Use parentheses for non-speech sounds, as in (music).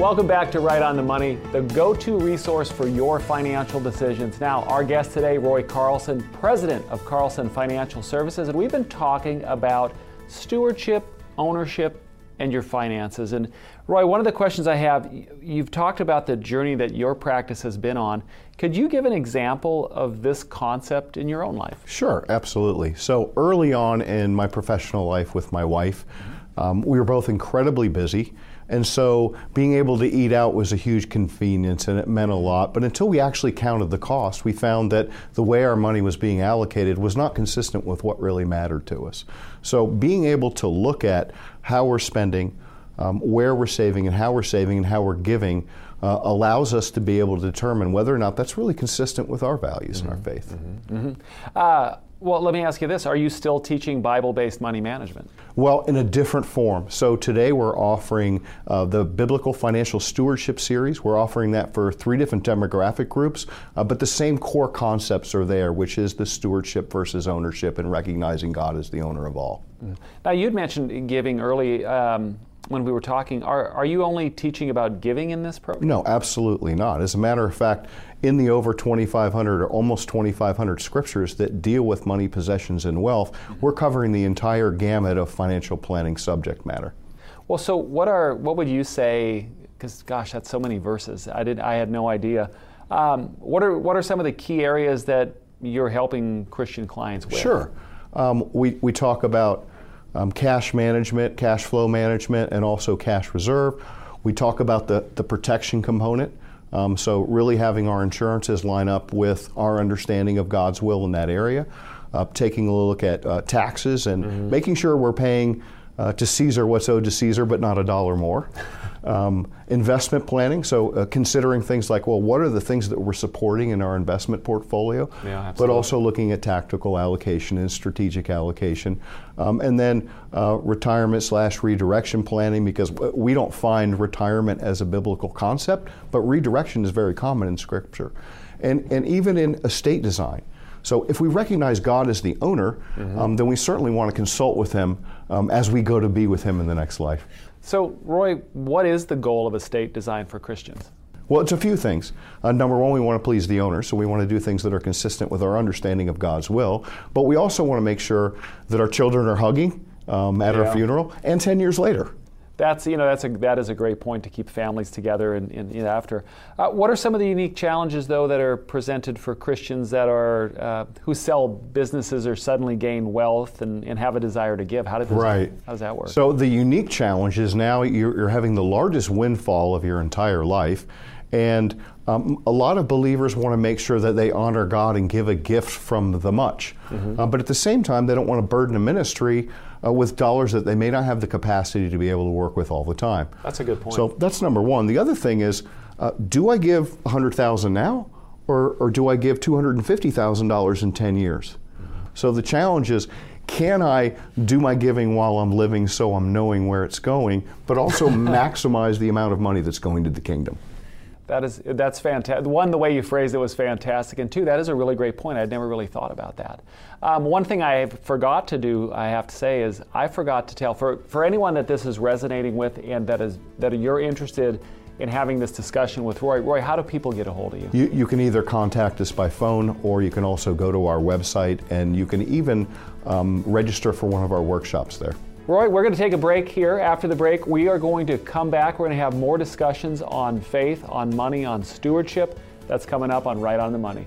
Welcome back to Right on the Money, the go to resource for your financial decisions. Now, our guest today, Roy Carlson, president of Carlson Financial Services, and we've been talking about stewardship, ownership, and your finances. And Roy, one of the questions I have you've talked about the journey that your practice has been on. Could you give an example of this concept in your own life? Sure, absolutely. So, early on in my professional life with my wife, mm-hmm. Um, we were both incredibly busy. And so being able to eat out was a huge convenience and it meant a lot. But until we actually counted the cost, we found that the way our money was being allocated was not consistent with what really mattered to us. So being able to look at how we're spending, um, where we're saving, and how we're saving, and how we're giving uh, allows us to be able to determine whether or not that's really consistent with our values mm-hmm. and our mm-hmm. faith. Mm-hmm. Mm-hmm. Uh, well, let me ask you this Are you still teaching Bible based money management? Well, in a different form. So today we're offering uh, the Biblical Financial Stewardship Series. We're offering that for three different demographic groups, uh, but the same core concepts are there, which is the stewardship versus ownership and recognizing God as the owner of all. Mm. Now, you'd mentioned giving early. Um, when we were talking, are, are you only teaching about giving in this program? No, absolutely not. As a matter of fact, in the over 2,500 or almost 2,500 scriptures that deal with money, possessions, and wealth, we're covering the entire gamut of financial planning subject matter. Well, so what are what would you say? Because gosh, that's so many verses. I did I had no idea. Um, what are what are some of the key areas that you're helping Christian clients with? Sure. Um, we, we talk about um, cash management, cash flow management, and also cash reserve. We talk about the, the protection component. Um, so, really having our insurances line up with our understanding of God's will in that area. Uh, taking a look at uh, taxes and mm-hmm. making sure we're paying uh, to Caesar what's owed to Caesar, but not a dollar more. Um, investment planning, so uh, considering things like, well, what are the things that we're supporting in our investment portfolio? Yeah, but also looking at tactical allocation and strategic allocation. Um, and then uh, retirement slash redirection planning, because we don't find retirement as a biblical concept, but redirection is very common in Scripture. And, and even in estate design. So if we recognize God as the owner, mm-hmm. um, then we certainly want to consult with Him um, as we go to be with Him in the next life. So, Roy, what is the goal of estate design for Christians? Well, it's a few things. Uh, number one, we want to please the owner, so we want to do things that are consistent with our understanding of God's will. But we also want to make sure that our children are hugging um, at yeah. our funeral and 10 years later that's you know that's a that is a great point to keep families together and, and you know, after. Uh, what are some of the unique challenges though that are presented for Christians that are uh, who sell businesses or suddenly gain wealth and, and have a desire to give? How does right. how does that work? So the unique challenge is now you're, you're having the largest windfall of your entire life, and um, a lot of believers want to make sure that they honor God and give a gift from the much. Mm-hmm. Uh, but at the same time, they don't want to burden a ministry uh, with dollars that they may not have the capacity to be able to work with all the time. That's a good point. So that's number one. The other thing is, uh, do I give 100000 now, or, or do I give $250,000 in 10 years? Mm-hmm. So the challenge is, can I do my giving while I'm living so I'm knowing where it's going, but also (laughs) maximize the amount of money that's going to the kingdom? That is that's fantastic. One, the way you phrased it was fantastic, and two, that is a really great point. I'd never really thought about that. Um, one thing I forgot to do, I have to say, is I forgot to tell for for anyone that this is resonating with and that is that you're interested in having this discussion with Roy. Roy, how do people get a hold of you? You, you can either contact us by phone or you can also go to our website and you can even um, register for one of our workshops there. Roy, we're going to take a break here. After the break, we are going to come back. We're going to have more discussions on faith, on money, on stewardship. That's coming up on Right on the Money.